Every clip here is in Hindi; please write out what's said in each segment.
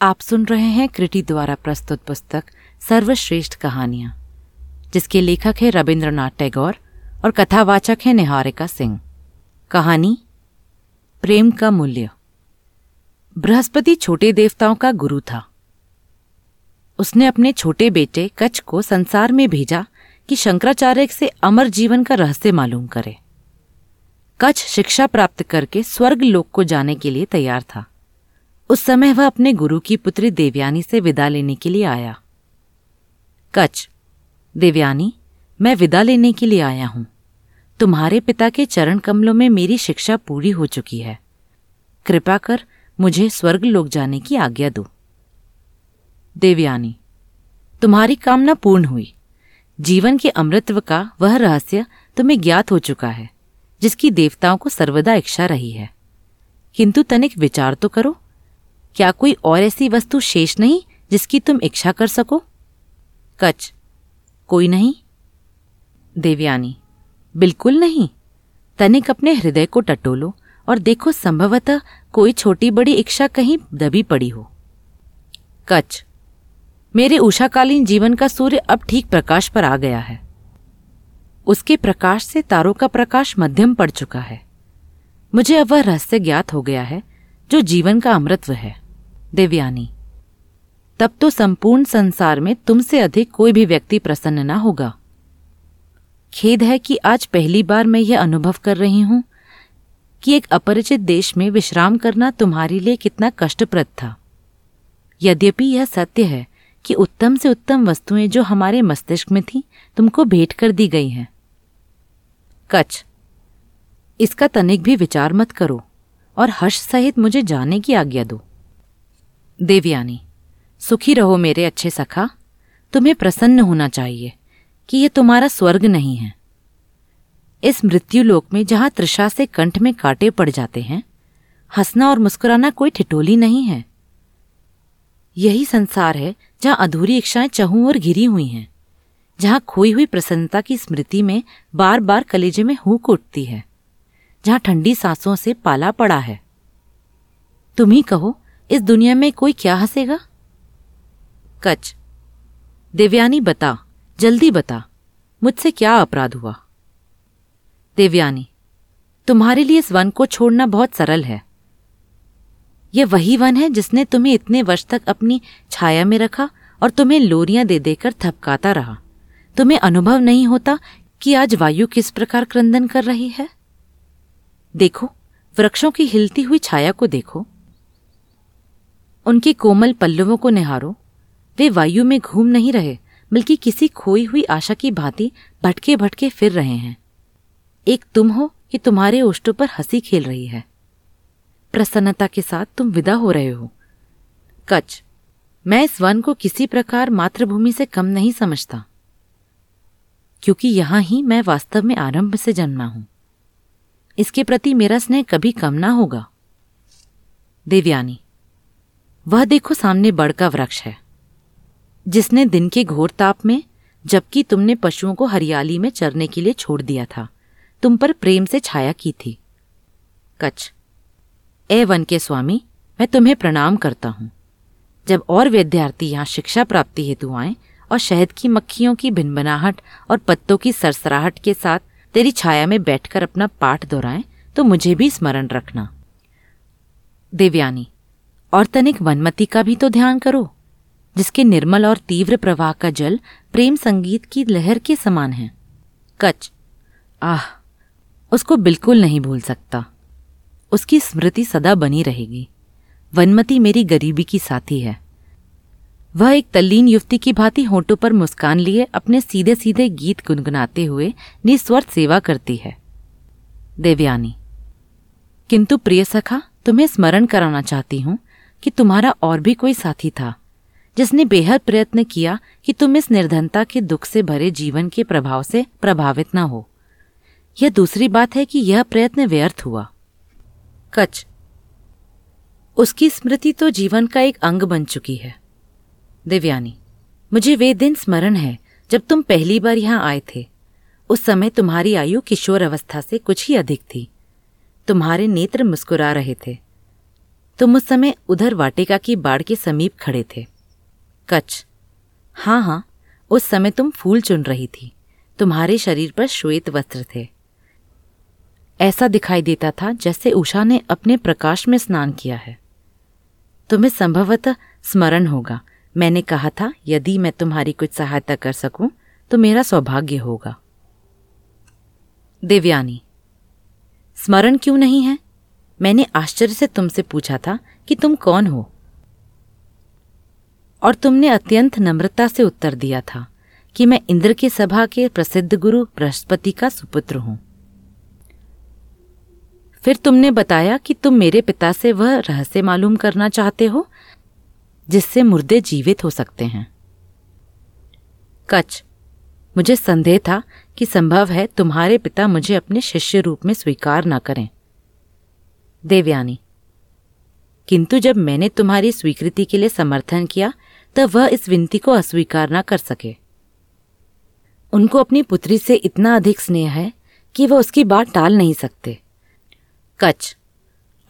आप सुन रहे हैं क्रिटी द्वारा प्रस्तुत पुस्तक सर्वश्रेष्ठ कहानियाँ, जिसके लेखक है रविंद्रनाथ टैगोर और कथावाचक है निहारिका सिंह। कहानी, प्रेम का मूल्य। बृहस्पति छोटे देवताओं का गुरु था। उसने अपने छोटे बेटे कच्छ को संसार में भेजा कि शंकराचार्य से अमर जीवन का रहस्य मालूम करे। कच्छ शिक्षा प्राप्त करके स्वर्ग लोक को जाने के लिए तैयार था। उस समय वह अपने गुरु की पुत्री देवयानी से विदा लेने के लिए आया। कच्छ, देवयानी, मैं विदा लेने के लिए आया हूँ। तुम्हारे पिता के चरण कमलों में मेरी शिक्षा पूरी हो चुकी है। कृपा कर मुझे स्वर्ग लोक जाने की आज्ञा दो। देवयानी, तुम्हारी कामना पूर्ण हुई। जीवन के अमृतत्व का वह रहस्य तुम्हें ज्ञात हो चुका है, जिसकी देवताओं को सर्वदा इच्छा रही है। किंतु तनिक विचार तो करो। क्या कोई और ऐसी वस्तु शेष नहीं जिसकी तुम इच्छा कर सको? कच कोई नहीं। देवयानी। बिल्कुल नहीं। तनिक अपने हृदय को टटोलो और देखो संभवतः कोई छोटी बड़ी इच्छा कहीं दबी पड़ी हो। कच मेरे उषाकालीन जीवन का सूर्य अब ठीक प्रकाश पर आ गया है। उसके प्रकाश से तारों का प्रकाश मध्यम पड़ चुका है। मुझे अब वह रहस्य ज्ञात हो गया है जो जीवन का अमृतव है। देवयानी, तब तो संपूर्ण संसार में तुमसे अधिक कोई भी व्यक्ति प्रसन्न ना होगा। खेद है कि आज पहली बार मैं यह अनुभव कर रही हूँ कि एक अपरिचित देश में विश्राम करना तुम्हारे लिए कितना कष्टप्रद था। यद्यपि यह सत्य है कि उत्तम से उत्तम वस्तुएँ जो हमारे मस्तिष्क में थी, तुमको भेंट कर दी गई हैं। कच इसका तनिक भी विचार मत करो और हर्ष सहित मुझे जाने की आज्ञा दो। देवयानी, सुखी रहो मेरे अच्छे सखा। तुम्हें प्रसन्न होना चाहिए कि यह तुम्हारा स्वर्ग नहीं है। इस मृत्युलोक में जहाँ त्रिषा से कंठ में कांटे पड़ जाते हैं, हंसना और मुस्कुराना कोई ठिठोली नहीं है। यही संसार है जहाँ अधूरी इच्छाएँ चहू और घिरी हुई हैं, जहाँ खोई हुई प्रसन्नता की स्मृति में बार बार कलेजे में हुक उठती है, जहाँ ठंडी सांसों से पाला पड़ा है। तुम ही कहो इस दुनिया में कोई क्या हंसेगा? कच। देवयानी बता, जल्दी बता, मुझसे क्या अपराध हुआ? देवयानी, तुम्हारे लिए इस वन को छोड़ना बहुत सरल है। यह वही वन है जिसने तुम्हें इतने वर्ष तक अपनी छाया में रखा और तुम्हें लोरियाँ दे देकर थपकाता रहा। तुम्हें अनुभव नहीं होता कि आज वायु किस प्रकार क्रंदन कर रही है? देखो, वृक्षों की हिलती हुई छाया को देखो। उनके कोमल पल्लवों को निहारो। वे वायु में घूम नहीं रहे, बल्कि किसी खोई हुई आशा की भांति भटके भटके फिर रहे हैं। एक तुम हो कि तुम्हारे ओष्टों पर हँसी खेल रही है। प्रसन्नता के साथ तुम विदा हो रहे हो। कच मैं इस वन को किसी प्रकार मातृभूमि से कम नहीं समझता। क्योंकि यहाँ ही मैं वास्तव में आरंभ से जन्मा हूँ। इसके प्रति मेरा स्नेह कभी कम ना होगा। देवयानी वह देखो सामने बड़ का वृक्ष है। जिसने दिन के घोर ताप में, जबकि तुमने पशुओं को हरियाली में चरने के लिए छोड़ दिया था, तुम पर प्रेम से छाया की थी। कच ए वन के स्वामी, मैं तुम्हें प्रणाम करता हूँ। जब और विद्यार्थी यहाँ शिक्षा प्राप्ति हेतु आए और शहद की मक्खियों की भिनबनाहट और पत्तों की सरसराहट के साथ तेरी छाया में बैठकर अपना पाठ दोहराएँ तो मुझे भी स्मरण रखना। देवयानी। और तनिक वनमती का भी तो ध्यान करो, जिसके निर्मल और तीव्र प्रवाह का जल प्रेम संगीत की लहर के समान है। कच आह, उसको बिल्कुल नहीं भूल सकता। उसकी स्मृति सदा बनी रहेगी। वनमती मेरी गरीबी की साथी है। वह एक तल्लीन युवती की भांति होठों पर मुस्कान लिए अपने सीधे सीधे गीत गुनगुनाते हुए निस्वर सेवा करती है। देवयानी। किंतु प्रिय सखा, तुम्हें स्मरण कराना चाहती हूँ। कि तुम्हारा और भी कोई साथी था, जिसने बेहद प्रयत्न किया कि तुम इस निर्धनता के दुख से भरे जीवन के प्रभाव से प्रभावित न हो। यह दूसरी बात है कि यह प्रयत्न व्यर्थ हुआ। कच उसकी स्मृति तो जीवन का एक अंग बन चुकी है। दिव्यानी, मुझे वे दिन स्मरण है जब तुम पहली बार यहाँ आए थे। उस समय तुम्हारी आयु किशोर अवस्था से कुछ ही अधिक थी। तुम्हारे नेत्र मुस्कुरा रहे थे। तुम उस समय उधर वाटिका की बाड़ के समीप खड़े थे। कच्छ। हाँ हाँ उस समय तुम फूल चुन रही थी। तुम्हारे शरीर पर श्वेत वस्त्र थे। ऐसा दिखाई देता था जैसे उषा ने अपने प्रकाश में स्नान किया है। तुम्हें संभवतः स्मरण होगा, मैंने कहा था, यदि मैं तुम्हारी कुछ सहायता कर सकूँ तो मेरा सौभाग्य होगा। देवयानी। स्मरण क्यों नहीं है? मैंने आश्चर्य से तुमसे पूछा था कि तुम कौन हो। और तुमने अत्यंत नम्रता से उत्तर दिया था कि मैं इंद्र की सभा के प्रसिद्ध गुरु बृहस्पति का सुपुत्र हूँ। फिर तुमने बताया कि तुम मेरे पिता से वह रहस्य मालूम करना चाहते हो, जिससे मुर्दे जीवित हो सकते हैं। कच मुझे संदेह था कि संभव है तुम्हारे पिता मुझे अपने शिष्य रूप में स्वीकार न करें। देवयानी, किंतु जब मैंने तुम्हारी स्वीकृति के लिए समर्थन किया, तब वह इस विनती को अस्वीकार न कर सके। उनको अपनी पुत्री से इतना अधिक स्नेह है कि वह उसकी बात टाल नहीं सकते। कच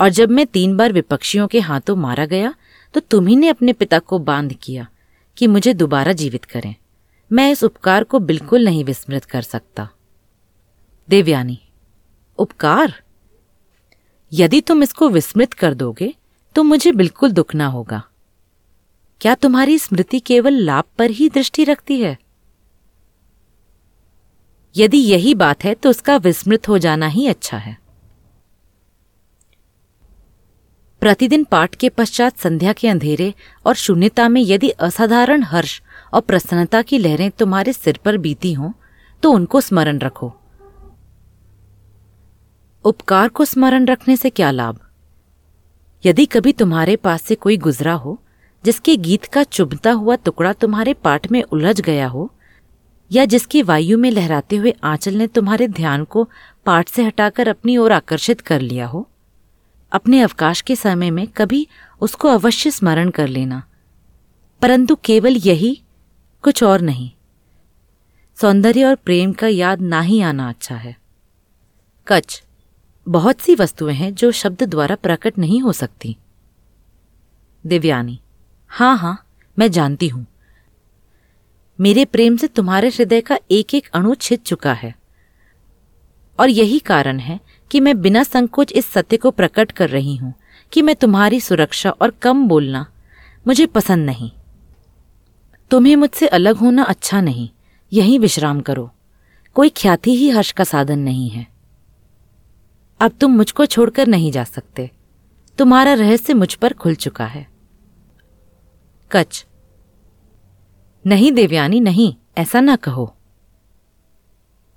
और जब मैं तीन बार विपक्षियों के हाथों मारा गया तो तुम्ही ने अपने पिता को बाँध किया कि मुझे दोबारा जीवित करें। मैं इस उपकार को बिल्कुल नहीं विस्मृत कर सकता। देवयानी, उपकार? यदि तुम इसको विस्मृत कर दोगे तो मुझे बिल्कुल दुख ना होगा। क्या तुम्हारी स्मृति केवल लाभ पर ही दृष्टि रखती है? यदि यही बात है तो उसका विस्मृत हो जाना ही अच्छा है। प्रतिदिन पाठ के पश्चात संध्या के अंधेरे और शून्यता में यदि असाधारण हर्ष और प्रसन्नता की लहरें तुम्हारे सिर पर बीती हों तो उनको स्मरण रखो। उपकार को स्मरण रखने से क्या लाभ? यदि कभी तुम्हारे पास से कोई गुजरा हो, जिसके गीत का चुभता हुआ टुकड़ा तुम्हारे पाठ में उलझ गया हो, या जिसकी वायु में लहराते हुए आंचल ने तुम्हारे ध्यान को पाठ से हटाकर अपनी ओर आकर्षित कर लिया हो, अपने अवकाश के समय में कभी उसको अवश्य स्मरण कर लेना। परंतु केवल यही, कुछ और नहीं। सौंदर्य और प्रेम का याद ना ही आना अच्छा है। कच बहुत सी वस्तुएँ हैं जो शब्द द्वारा प्रकट नहीं हो सकती। दिव्यानी हाँ हाँ मैं जानती हूँ। मेरे प्रेम से तुम्हारे हृदय का एक एक अणु छिद चुका है। और यही कारण है कि मैं बिना संकोच इस सत्य को प्रकट कर रही हूँ कि मैं तुम्हारी सुरक्षा और कम बोलना मुझे पसंद नहीं। तुम्हें मुझसे अलग होना अच्छा नहीं, यही विश्राम करो। कोई ख्याति ही हर्ष का साधन नहीं है। अब तुम मुझको छोड़कर नहीं जा सकते। तुम्हारा रहस्य मुझ पर खुल चुका है। कच नहीं, देवयानी, नहीं, ऐसा ना कहो।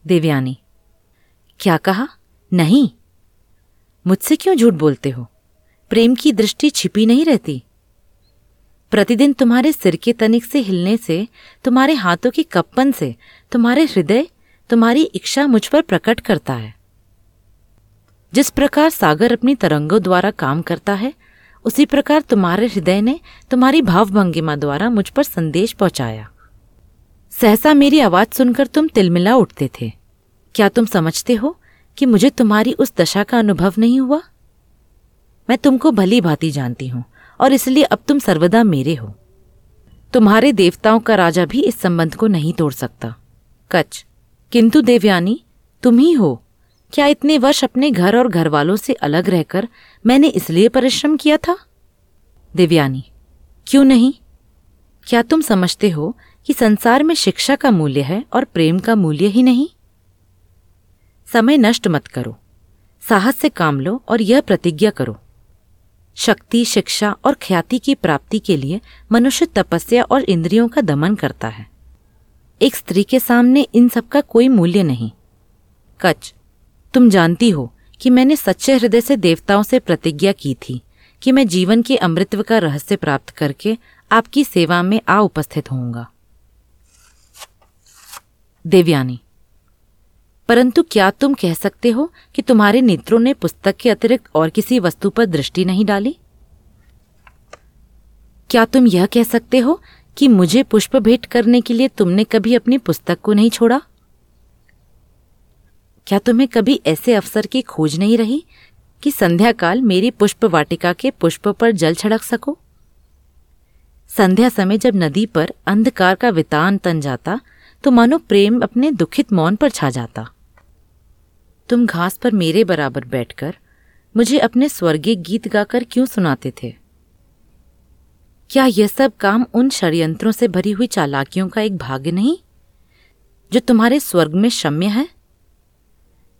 देवयानी। क्या कहा? नहीं। मुझसे क्यों झूठ बोलते हो? प्रेम की दृष्टि छिपी नहीं रहती। प्रतिदिन तुम्हारे सिर के तनिक से हिलने से, तुम्हारे हाथों की कप्पन से, तुम्हारे हृदय, तुम्हारी इच्छा मुझ पर प्रकट करता है। जिस प्रकार सागर अपनी तरंगों द्वारा काम करता है, उसी प्रकार तुम्हारे हृदय ने तुम्हारी भावभंगिमा द्वारा मुझ पर संदेश पहुँचाया। सहसा मेरी आवाज़ सुनकर तुम तिलमिला उठते थे। क्या तुम समझते हो कि मुझे तुम्हारी उस दशा का अनुभव नहीं हुआ? मैं तुमको भली भांति जानती हूँ, और इसलिए अब तुम सर्वदा मेरे हो। तुम्हारे देवताओं का राजा भी इस संबंध को नहीं तोड़ सकता। कच किंतु देवयानी, तुम ही हो। क्या इतने वर्ष अपने घर और घर वालों से अलग रहकर मैंने इसलिए परिश्रम किया था? दिव्यानी, क्यों नहीं? क्या तुम समझते हो कि संसार में शिक्षा का मूल्य है और प्रेम का मूल्य ही नहीं? समय नष्ट मत करो। साहस से काम लो और यह प्रतिज्ञा करो। शक्ति, शिक्षा और ख्याति की प्राप्ति के लिए मनुष्य तपस्या और इंद्रियों का दमन करता है। एक स्त्री के सामने इन सब का कोई मूल्य नहीं। कच तुम जानती हो कि मैंने सच्चे हृदय से देवताओं से प्रतिज्ञा की थी कि मैं जीवन के अमृतत्व का रहस्य प्राप्त करके आपकी सेवा में आ उपस्थित होऊँगा। देवयानी, परंतु क्या तुम कह सकते हो कि तुम्हारे नेत्रों ने पुस्तक के अतिरिक्त और किसी वस्तु पर दृष्टि नहीं डाली? क्या तुम यह कह सकते हो कि मुझे पुष्प भेंट करने के लिए तुमने कभी अपनी पुस्तक को नहीं छोड़ा? क्या तुम्हें कभी ऐसे अवसर की खोज नहीं रही कि संध्या काल मेरी पुष्प वाटिका के पुष्प पर जल छड़क सको? संध्या समय जब नदी पर अंधकार का वितान तन जाता तो मानो प्रेम अपने दुखित मौन पर छा जाता। तुम घास पर मेरे बराबर बैठकर मुझे अपने स्वर्गीय गीत गाकर क्यों सुनाते थे? क्या यह सब काम उन षड्यंत्रों से भरी हुई चालाकियों का एक भाग्य नहीं, जो तुम्हारे स्वर्ग में शम्य है?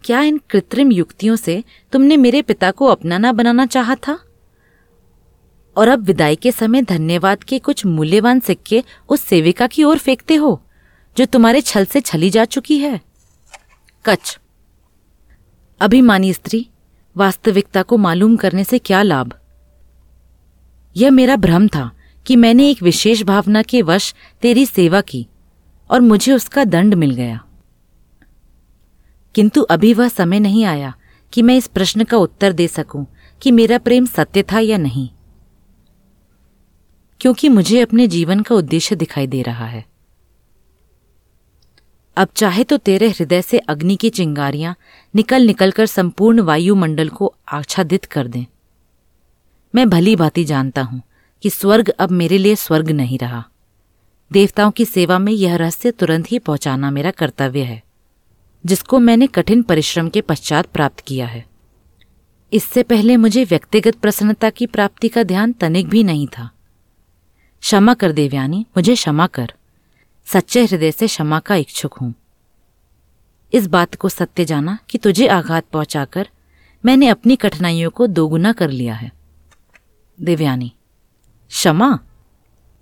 क्या इन कृत्रिम युक्तियों से तुमने मेरे पिता को अपनाना बनाना चाहा था? और अब विदाई के समय धन्यवाद के कुछ मूल्यवान सिक्के उस सेविका की ओर फेंकते हो, जो तुम्हारे छल से छली जा चुकी है। कच अभिमानी स्त्री, वास्तविकता को मालूम करने से क्या लाभ? यह मेरा भ्रम था कि मैंने एक विशेष भावना के वश तेरी सेवा की, और मुझे उसका दंड मिल गया। किंतु अभी वह समय नहीं आया कि मैं इस प्रश्न का उत्तर दे सकूँ कि मेरा प्रेम सत्य था या नहीं। क्योंकि मुझे अपने जीवन का उद्देश्य दिखाई दे रहा है। अब चाहे तो तेरे हृदय से अग्नि की चिंगारियाँ निकल निकलकर संपूर्ण वायुमंडल को आच्छादित कर दें। मैं भली भांति जानता हूँ कि स्वर्ग अब मेरे लिए स्वर्ग नहीं रहा। देवताओं की सेवा में यह रहस्य तुरंत ही पहुंचाना मेरा कर्तव्य है। जिसको मैंने कठिन परिश्रम के पश्चात प्राप्त किया है। इससे पहले मुझे व्यक्तिगत प्रसन्नता की प्राप्ति का ध्यान तनिक भी नहीं था। क्षमा कर देवयानी मुझे क्षमा कर। सच्चे हृदय से क्षमा का इच्छुक हूँ। इस बात को सत्य जाना कि तुझे आघात पहुंचाकर मैंने अपनी कठिनाइयों को दोगुना कर लिया है। देवयानी, क्षमा,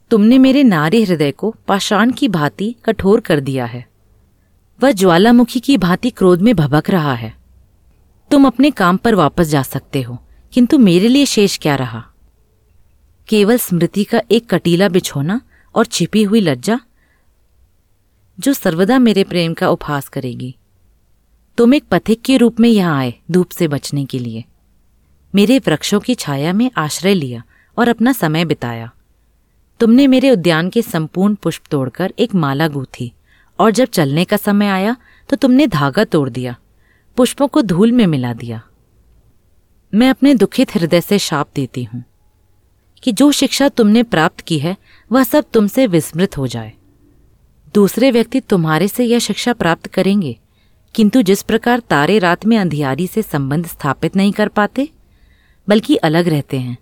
तुमने मेरे नारी हृदय को पाषाण की भांति कठोर कर दिया है। वह ज्वालामुखी की भांति क्रोध में भबक रहा है। तुम अपने काम पर वापस जा सकते हो, किंतु मेरे लिए शेष क्या रहा? केवल स्मृति का एक कटीला बिछोना और छिपी हुई लज्जा, जो सर्वदा मेरे प्रेम का उपहास करेगी। तुम एक पथिक के रूप में यहाँ आए धूप से बचने के लिए। मेरे वृक्षों की छाया में आश्रय लिया और अपना समय बिताया। तुमने मेरे उद्यान के संपूर्ण पुष्प तोड़कर एक माला गूथी। और जब चलने का समय आया तो तुमने धागा तोड़ दिया, पुष्पों को धूल में मिला दिया। मैं अपने दुखित हृदय से शाप देती हूँ, कि जो शिक्षा तुमने प्राप्त की है, वह सब तुमसे विस्मृत हो जाए। दूसरे व्यक्ति तुम्हारे से यह शिक्षा प्राप्त करेंगे, किंतु जिस प्रकार तारे रात में अंधियारी से संबंध स्थापित नहीं कर पाते, बल्कि अलग रहते हैं,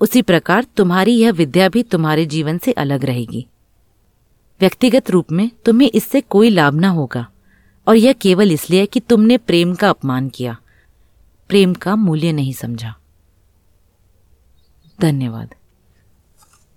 उसी प्रकार तुम्हारी यह विद्या भी तुम्हारे जीवन से अलग रहेगी। व्यक्तिगत रूप में तुम्हें इससे कोई लाभ ना होगा, और यह केवल इसलिए कि तुमने प्रेम का अपमान किया। प्रेम का मूल्य नहीं समझा। धन्यवाद।